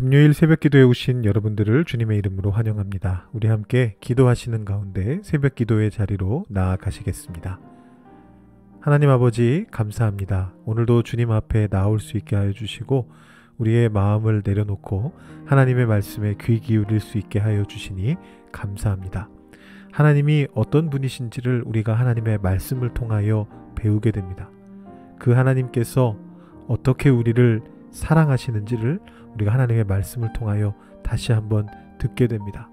금요일 새벽 기도에 오신 여러분들을 주님의 이름으로 환영합니다. 우리 함께 기도하시는 가운데 새벽 기도의 자리로 나아가시겠습니다. 하나님 아버지 감사합니다. 오늘도 주님 앞에 나올 수 있게 하여 주시고 우리의 마음을 내려놓고 하나님의 말씀에 귀 기울일 수 있게 하여 주시니 감사합니다. 하나님이 어떤 분이신지를 우리가 하나님의 말씀을 통하여 배우게 됩니다. 그 하나님께서 어떻게 우리를 사랑하시는지를 우리가 하나님의 말씀을 통하여 다시 한번 듣게 됩니다.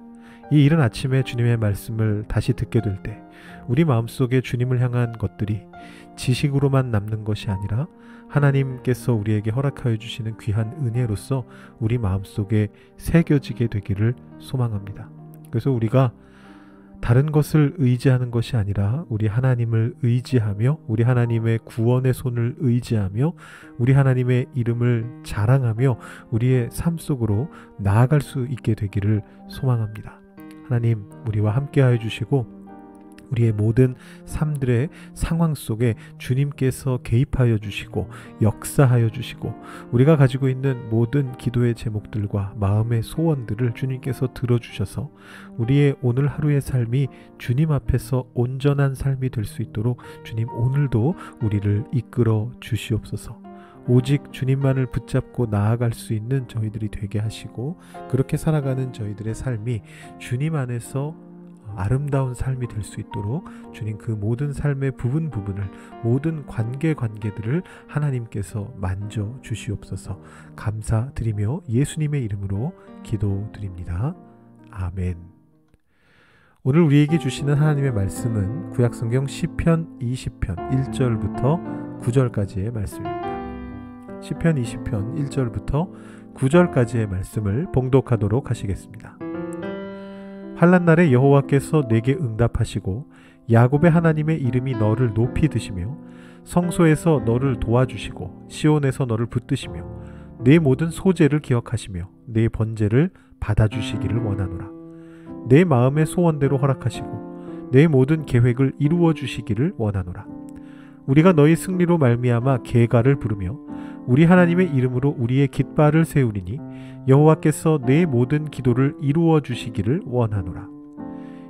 이 이른 아침에 주님의 말씀을 다시 듣게 될 때 우리 마음속에 주님을 향한 것들이 지식으로만 남는 것이 아니라 하나님께서 우리에게 허락하여 주시는 귀한 은혜로서 우리 마음속에 새겨지게 되기를 소망합니다. 그래서 우리가 다른 것을 의지하는 것이 아니라 우리 하나님을 의지하며 우리 하나님의 구원의 손을 의지하며 우리 하나님의 이름을 자랑하며 우리의 삶 속으로 나아갈 수 있게 되기를 소망합니다. 하나님 우리와 함께 하여 주시고 우리의 모든 삶들의 상황 속에 주님께서 개입하여 주시고 역사하여 주시고 우리가 가지고 있는 모든 기도의 제목들과 마음의 소원들을 주님께서 들어주셔서 우리의 오늘 하루의 삶이 주님 앞에서 온전한 삶이 될 수 있도록 주님 오늘도 우리를 이끌어 주시옵소서. 오직 주님만을 붙잡고 나아갈 수 있는 저희들이 되게 하시고 그렇게 살아가는 저희들의 삶이 주님 안에서 아름다운 삶이 될 수 있도록 주님 그 모든 삶의 부분 부분을 모든 관계 관계들을 하나님께서 만져 주시옵소서 감사드리며 예수님의 이름으로 기도드립니다. 아멘. 오늘 우리에게 주시는 하나님의 말씀은 구약성경 시편 20편 1절부터 9절까지의 말씀입니다. 시편 20편 1절부터 9절까지의 말씀을 봉독하도록 하시겠습니다. 환란 날에 여호와께서 내게 응답하시고 야곱의 하나님의 이름이 너를 높이 드시며 성소에서 너를 도와주시고 시온에서 너를 붙드시며 내 모든 소재를 기억하시며 내 번제를 받아주시기를 원하노라. 내 마음의 소원대로 허락하시고 내 모든 계획을 이루어 주시기를 원하노라. 우리가 너희 승리로 말미암아 계가를 부르며 우리 하나님의 이름으로 우리의 깃발을 세우리니 여호와께서 내 모든 기도를 이루어 주시기를 원하노라.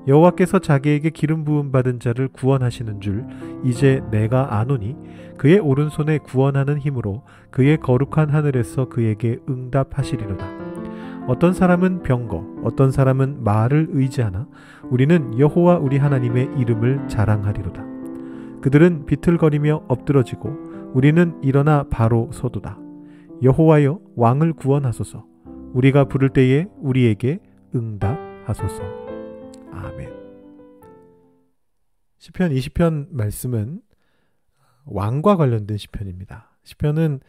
여호와께서 자기에게 기름 부음 받은 자를 구원하시는 줄 이제 내가 아노니 그의 오른손에 구원하는 힘으로 그의 거룩한 하늘에서 그에게 응답하시리로다. 어떤 사람은 병거, 어떤 사람은 말을 의지하나 우리는 여호와 우리 하나님의 이름을 자랑하리로다. 그들은 비틀거리며 엎드러지고 우리는 일어나 바로 서도다. 여호와여 왕을 구원하소서. 우리가 부를 때에 우리에게 응답하소서. 아멘. 시편 20편 말씀은 왕과 관련된 시편입니다. 시편은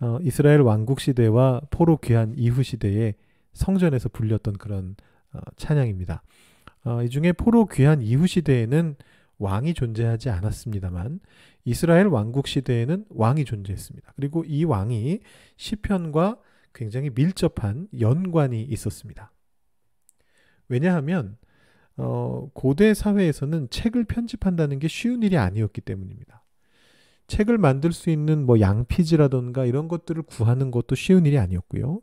어, 이스라엘 왕국 시대와 포로 귀한 이후 시대에 성전에서 불렸던 그런 어, 찬양입니다. 어, 이 중에 포로 귀한 이후 시대에는 왕이 존재하지 않았습니다만 이스라엘 왕국 시대에는 왕이 존재했습니다. 그리고 이 왕이 시편과 굉장히 밀접한 연관이 있었습니다. 왜냐하면 어, 고대 사회에서는 책을 편집한다는 게 쉬운 일이 아니었기 때문입니다. 책을 만들 수 있는 뭐 양피지라던가 이런 것들을 구하는 것도 쉬운 일이 아니었고요.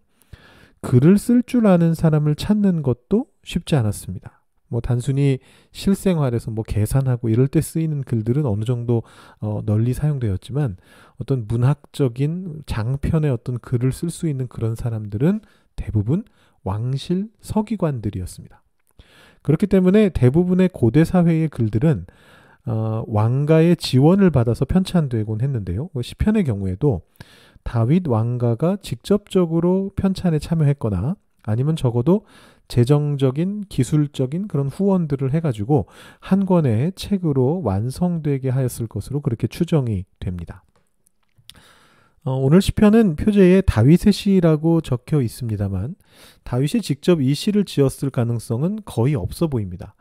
글을 쓸 줄 아는 사람을 찾는 것도 쉽지 않았습니다. 뭐 단순히 실생활에서 뭐 계산하고 이럴 때 쓰이는 글들은 어느 정도 어 널리 사용되었지만 어떤 문학적인 장편의 어떤 글을 쓸 수 있는 그런 사람들은 대부분 왕실 서기관들이었습니다. 그렇기 때문에 대부분의 고대 사회의 글들은 어, 왕가의 지원을 받아서 편찬되곤 했는데요. 그 시편의 경우에도 다윗 왕가가 직접적으로 편찬에 참여했거나 아니면 적어도 재정적인 기술적인 그런 후원들을 해가지고 한 권의 책으로 완성되게 하였을 것으로 그렇게 추정이 됩니다. 어, 오늘 시편은 표제에 다윗의 시라고 적혀 있습니다만 다윗이 직접 이 시를 지었을 가능성은 거의 없어 보입니다.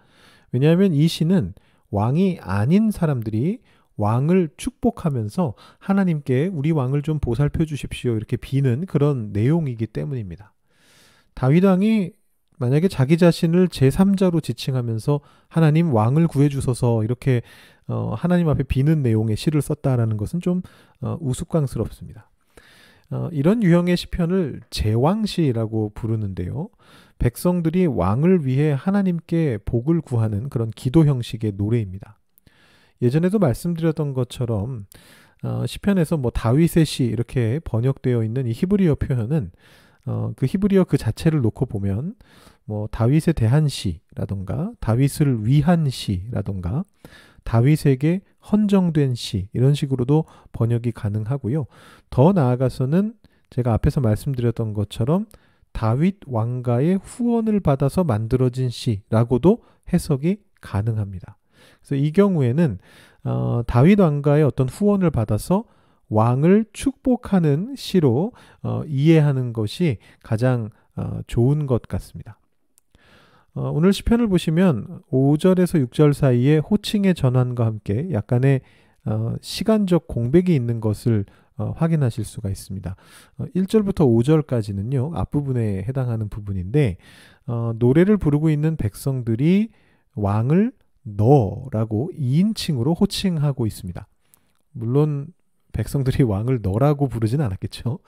왜냐하면 이 시는 왕이 아닌 사람들이 왕을 축복하면서 하나님께 우리 왕을 좀 보살펴 주십시오 이렇게 비는 그런 내용이기 때문입니다. 다윗 왕이 만약에 자기 자신을 제3자로 지칭하면서 하나님 왕을 구해주소서 이렇게 어, 하나님 앞에 비는 내용의 시를 썼다라는 것은 좀 어, 우스꽝스럽습니다. 어, 이런 유형의 시편을 제왕시라고 부르는데요. 백성들이 왕을 위해 하나님께 복을 구하는 그런 기도 형식의 노래입니다. 예전에도 말씀드렸던 것처럼 어, 시편에서 뭐 다윗의 시 이렇게 번역되어 있는 이 히브리어 표현은 어, 그 히브리어 그 자체를 놓고 보면 뭐 다윗에 대한 시라던가 다윗을 위한 시라던가 다윗에게 헌정된 시 이런 식으로도 번역이 가능하고요. 더 나아가서는 제가 앞에서 말씀드렸던 것처럼 다윗 왕가의 후원을 받아서 만들어진 시라고도 해석이 가능합니다. 그래서 이 경우에는 어, 다윗 왕가의 어떤 후원을 받아서 왕을 축복하는 시로 어, 이해하는 것이 가장 어, 좋은 것 같습니다. 어, 오늘 시편을 보시면 5절에서 6절 사이에 호칭의 전환과 함께 약간의 어, 시간적 공백이 있는 것을 어, 확인하실 수가 있습니다. 어, 1절부터 5절까지는요, 앞부분에 해당하는 부분인데, 어, 노래를 부르고 있는 백성들이 왕을 너라고 2인칭으로 호칭하고 있습니다. 물론 백성들이 왕을 너라고 부르진 않았겠죠.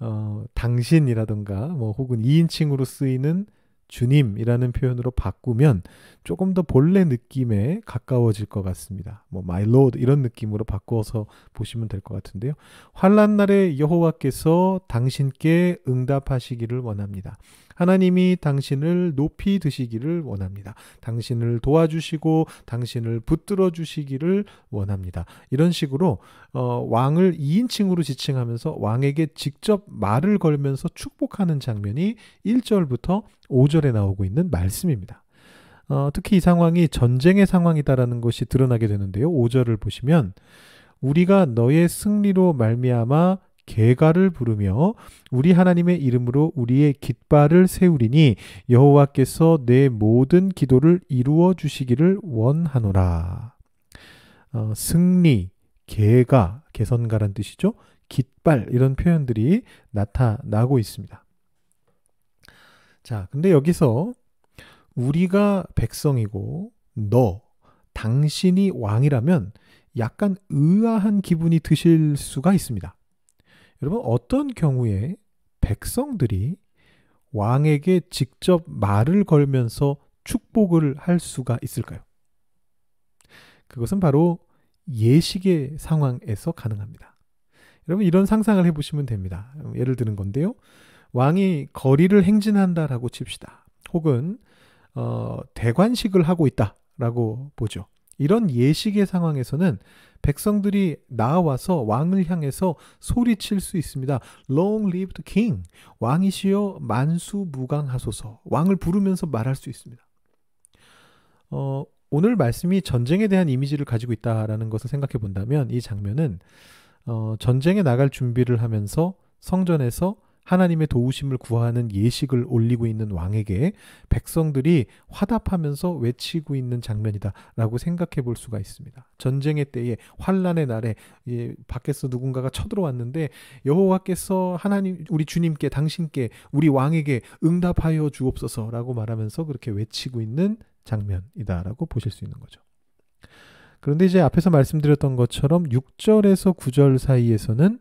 어, 당신이라던가 뭐 혹은 2인칭으로 쓰이는 주님이라는 표현으로 바꾸면 조금 더 본래 느낌에 가까워질 것 같습니다. 뭐 my lord 이런 느낌으로 바꿔서 보시면 될 것 같은데요. 환란 날에 여호와께서 당신께 응답하시기를 원합니다. 하나님이 당신을 높이 드시기를 원합니다. 당신을 도와주시고 당신을 붙들어 주시기를 원합니다. 이런 식으로 어, 왕을 2인칭으로 지칭하면서 왕에게 직접 말을 걸면서 축복하는 장면이 1절부터 5절에 나오고 있는 말씀입니다. 어, 특히 이 상황이 전쟁의 상황이다라는 것이 드러나게 되는데요. 5절을 보시면 우리가 너의 승리로 말미암아 개가를 부르며 우리 하나님의 이름으로 우리의 깃발을 세우리니 여호와께서 내 모든 기도를 이루어 주시기를 원하노라. 어, 승리, 개가, 개선가란 뜻이죠. 깃발 이런 표현들이 나타나고 있습니다. 자, 근데 여기서 우리가 백성이고 너 당신이 왕이라면 약간 의아한 기분이 드실 수가 있습니다. 여러분 어떤 경우에 백성들이 왕에게 직접 말을 걸면서 축복을 할 수가 있을까요? 그것은 바로 예식의 상황에서 가능합니다. 여러분 이런 상상을 해보시면 됩니다. 예를 드는 건데요. 왕이 거리를 행진한다라고 칩시다. 혹은 어, 대관식을 하고 있다라고 보죠. 이런 예식의 상황에서는 백성들이 나와서 왕을 향해서 소리칠 수 있습니다. Long live the king. 왕이시여 만수무강하소서. 왕을 부르면서 말할 수 있습니다. 어, 오늘 말씀이 전쟁에 대한 이미지를 가지고 있다라는 것을 생각해 본다면 이 장면은 어, 전쟁에 나갈 준비를 하면서 성전에서 하나님의 도우심을 구하는 예식을 올리고 있는 왕에게 백성들이 화답하면서 외치고 있는 장면이다라고 생각해 볼 수가 있습니다. 전쟁의 때에 환란의 날에 예, 밖에서 누군가가 쳐들어왔는데 여호와께서 하나님 우리 주님께 당신께 우리 왕에게 응답하여 주옵소서라고 말하면서 그렇게 외치고 있는 장면이다라고 보실 수 있는 거죠. 그런데 이제 앞에서 말씀드렸던 것처럼 6절에서 9절 사이에서는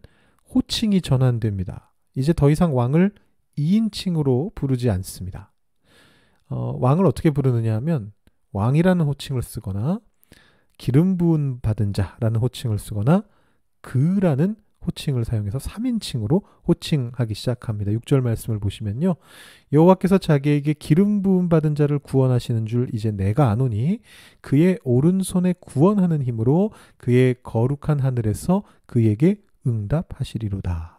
호칭이 전환됩니다. 이제 더 이상 왕을 2인칭으로 부르지 않습니다. 어, 왕을 어떻게 부르느냐 하면 왕이라는 호칭을 쓰거나 기름 부은 받은 자라는 호칭을 쓰거나 그라는 호칭을 사용해서 3인칭으로 호칭하기 시작합니다. 6절 말씀을 보시면요. 여호와께서 자기에게 기름 부음 받은 자를 구원하시는 줄 이제 내가 아노니 그의 오른손에 구원하는 힘으로 그의 거룩한 하늘에서 그에게 응답하시리로다.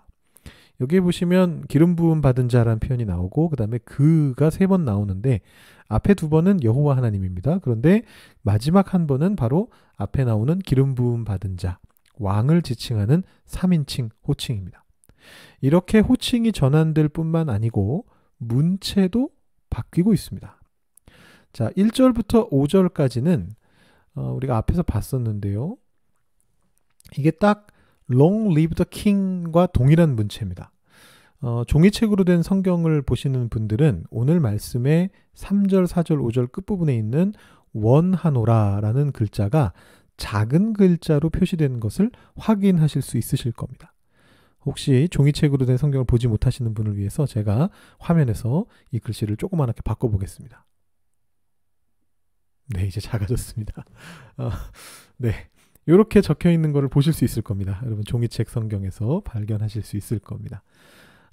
여기에 보시면 기름 부음 받은 자라는 표현이 나오고 그 다음에 그가 세 번 나오는데 앞에 두 번은 여호와 하나님입니다. 그런데 마지막 한 번은 바로 앞에 나오는 기름 부음 받은 자 왕을 지칭하는 3인칭 호칭입니다. 이렇게 호칭이 전환될 뿐만 아니고 문체도 바뀌고 있습니다. 자, 1절부터 5절까지는 어, 우리가 앞에서 봤었는데요. 이게 딱 Long Live the King과 동일한 문체입니다. 어, 종이책으로 된 성경을 보시는 분들은 오늘 말씀의 3절, 4절, 5절 끝부분에 있는 원하노라라는 글자가 작은 글자로 표시된 것을 확인하실 수 있으실 겁니다. 혹시 종이책으로 된 성경을 보지 못하시는 분을 위해서 제가 화면에서 이 글씨를 조그맣게 바꿔보겠습니다. 네, 이제 작아졌습니다. 어, 네. 이렇게 적혀 있는 것을 보실 수 있을 겁니다. 여러분 종이책 성경에서 발견하실 수 있을 겁니다.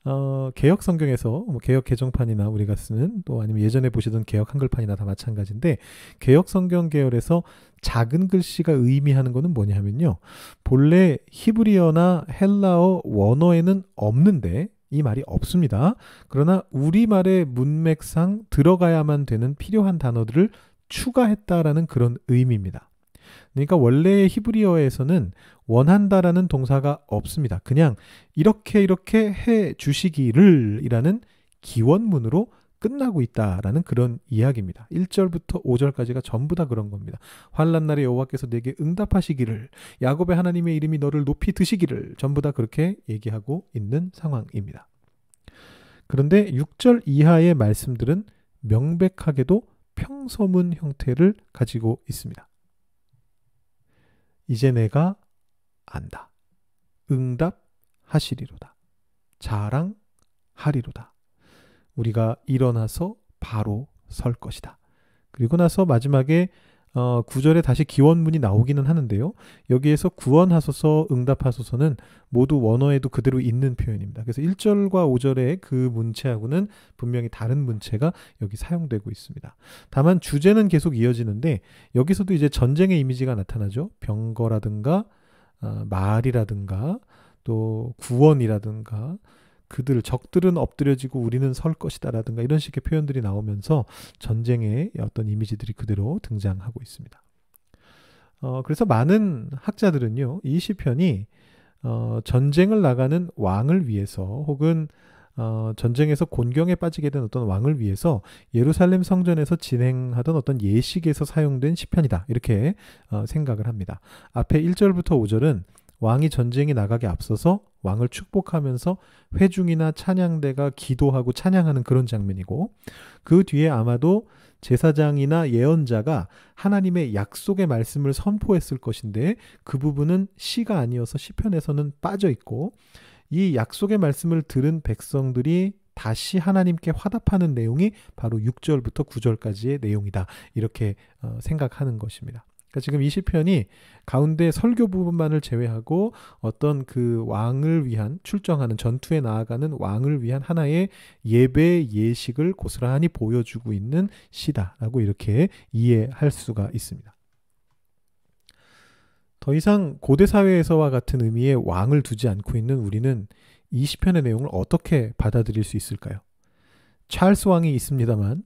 어, 개혁 성경에서 뭐 개혁 개정판이나 우리가 쓰는 또 아니면 예전에 보시던 개혁 한글판이나 다 마찬가지인데 개혁 성경 계열에서 작은 글씨가 의미하는 것은 뭐냐 하면요. 본래 히브리어나 헬라어 원어에는 없는데 이 말이 없습니다. 그러나 우리말의 문맥상 들어가야만 되는 필요한 단어들을 추가했다라는 그런 의미입니다. 그러니까 원래 히브리어에서는 원한다라는 동사가 없습니다. 그냥 이렇게 이렇게 해 주시기를 이라는 기원문으로 끝나고 있다라는 그런 이야기입니다. 1절부터 5절까지가 전부 다 그런 겁니다. 환란 날에 여호와께서 내게 응답하시기를 야곱의 하나님의 이름이 너를 높이 드시기를 전부 다 그렇게 얘기하고 있는 상황입니다. 그런데 6절 이하의 말씀들은 명백하게도 평서문 형태를 가지고 있습니다. 이제 내가 안다. 응답하시리로다. 자랑하리로다. 우리가 일어나서 바로 설 것이다. 그리고 나서 마지막에 어, 구절에 다시 기원문이 나오기는 하는데요. 여기에서 구원하소서, 응답하소서는 모두 원어에도 그대로 있는 표현입니다. 그래서 1절과 5절의 그 문체하고는 분명히 다른 문체가 여기 사용되고 있습니다. 다만 주제는 계속 이어지는데 여기서도 이제 전쟁의 이미지가 나타나죠. 병거라든가 어, 말이라든가 또 구원이라든가 그들 적들은 엎드려지고 우리는 설 것이다라든가 이런 식의 표현들이 나오면서 전쟁의 어떤 이미지들이 그대로 등장하고 있습니다. 어, 그래서 많은 학자들은요, 이 시편이 어, 전쟁을 나가는 왕을 위해서 혹은 어, 전쟁에서 곤경에 빠지게 된 어떤 왕을 위해서 예루살렘 성전에서 진행하던 어떤 예식에서 사용된 시편이다. 이렇게 어, 생각을 합니다. 앞에 1절부터 5절은 왕이 전쟁에 나가게 앞서서 왕을 축복하면서 회중이나 찬양대가 기도하고 찬양하는 그런 장면이고 그 뒤에 아마도 제사장이나 예언자가 하나님의 약속의 말씀을 선포했을 것인데 그 부분은 시가 아니어서 시편에서는 빠져 있고 이 약속의 말씀을 들은 백성들이 다시 하나님께 화답하는 내용이 바로 6절부터 9절까지의 내용이다. 이렇게 어, 생각하는 것입니다. 그러니까 지금 이 시편이 가운데 설교 부분만을 제외하고 어떤 그 왕을 위한 출정하는 전투에 나아가는 왕을 위한 하나의 예배 예식을 고스란히 보여주고 있는 시다라고 이렇게 이해할 수가 있습니다. 더 이상 고대 사회에서와 같은 의미의 왕을 두지 않고 있는 우리는 이 시편의 내용을 어떻게 받아들일 수 있을까요? 찰스 왕이 있습니다만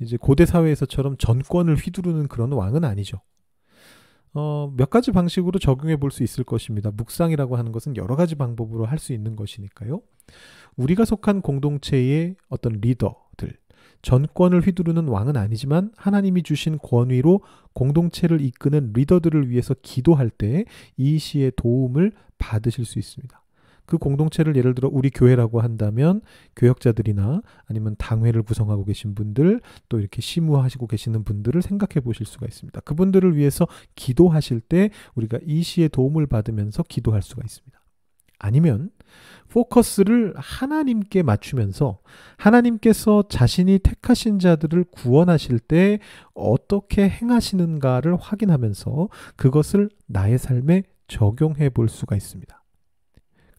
이제 고대 사회에서처럼 전권을 휘두르는 그런 왕은 아니죠. 어, 몇 가지 방식으로 적용해 볼 수 있을 것입니다. 묵상이라고 하는 것은 여러 가지 방법으로 할 수 있는 것이니까요. 우리가 속한 공동체의 어떤 리더들, 전권을 휘두르는 왕은 아니지만 하나님이 주신 권위로 공동체를 이끄는 리더들을 위해서 기도할 때 이 시의 도움을 받으실 수 있습니다. 그 공동체를 예를 들어 우리 교회라고 한다면 교역자들이나 아니면 당회를 구성하고 계신 분들 또 이렇게 시무하시고 계시는 분들을 생각해 보실 수가 있습니다. 그분들을 위해서 기도하실 때 우리가 이 시의 도움을 받으면서 기도할 수가 있습니다. 아니면 포커스를 하나님께 맞추면서 하나님께서 자신이 택하신 자들을 구원하실 때 어떻게 행하시는가를 확인하면서 그것을 나의 삶에 적용해 볼 수가 있습니다.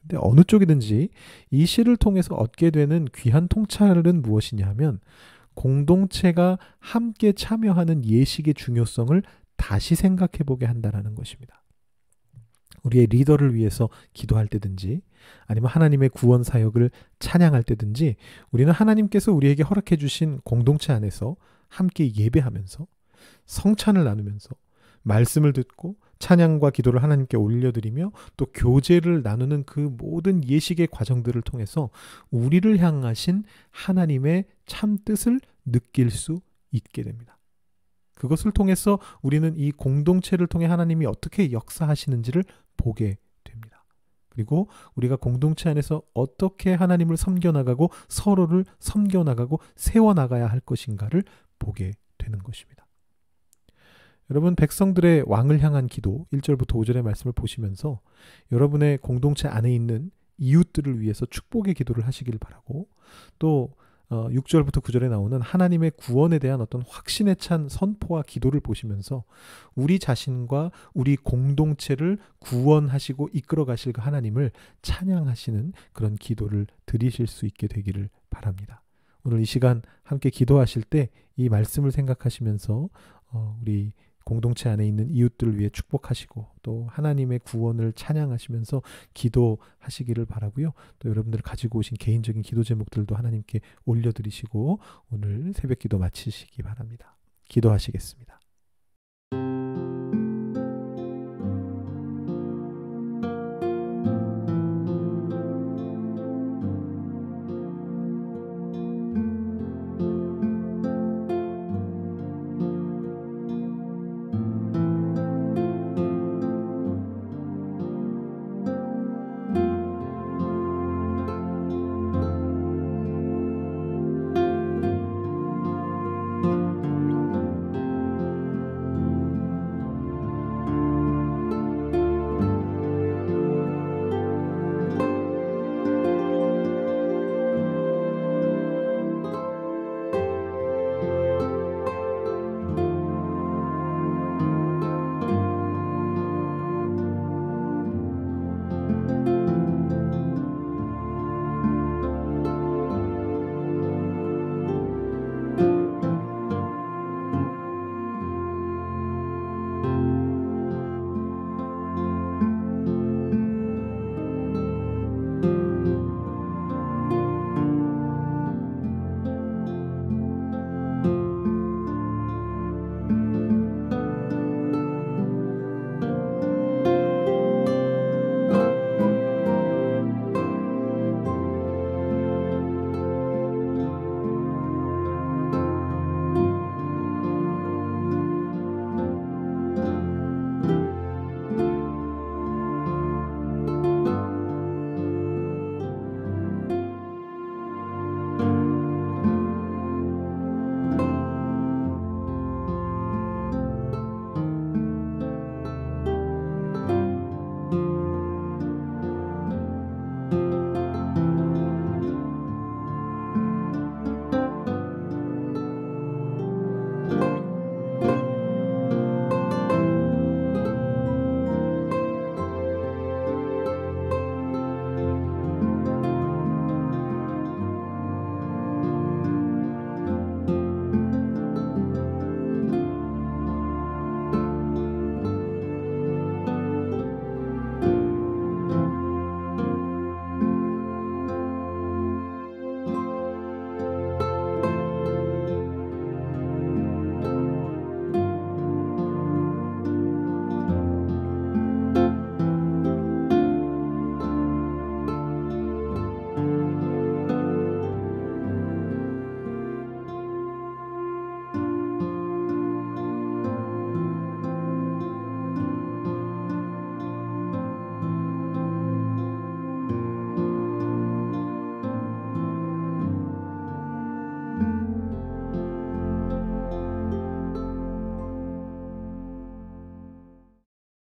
근데 어느 쪽이든지 이 시를 통해서 얻게 되는 귀한 통찰은 무엇이냐 하면 공동체가 함께 참여하는 예식의 중요성을 다시 생각해 보게 한다라는 것입니다. 우리의 리더를 위해서 기도할 때든지 아니면 하나님의 구원 사역을 찬양할 때든지 우리는 하나님께서 우리에게 허락해 주신 공동체 안에서 함께 예배하면서 성찬을 나누면서 말씀을 듣고 찬양과 기도를 하나님께 올려드리며 또 교제를 나누는 그 모든 예식의 과정들을 통해서 우리를 향하신 하나님의 참 뜻을 느낄 수 있게 됩니다. 그것을 통해서 우리는 이 공동체를 통해 하나님이 어떻게 역사하시는지를 보게 됩니다. 그리고 우리가 공동체 안에서 어떻게 하나님을 섬겨나가고 서로를 섬겨나가고 세워나가야 할 것인가를 보게 되는 것입니다. 여러분 백성들의 왕을 향한 기도 1절부터 5절의 말씀을 보시면서 여러분의 공동체 안에 있는 이웃들을 위해서 축복의 기도를 하시길 바라고 또 어, 6절부터 9절에 나오는 하나님의 구원에 대한 어떤 확신에 찬 선포와 기도를 보시면서 우리 자신과 우리 공동체를 구원하시고 이끌어 가실 그 하나님을 찬양하시는 그런 기도를 드리실 수 있게 되기를 바랍니다. 오늘 이 시간 함께 기도하실 때 이 말씀을 생각하시면서 어, 우리 공동체 안에 있는 이웃들을 위해 축복하시고 또 하나님의 구원을 찬양하시면서 기도하시기를 바라고요. 또 여러분들 가지고 오신 개인적인 기도 제목들도 하나님께 올려드리시고 오늘 새벽 기도 마치시기 바랍니다. 기도하시겠습니다.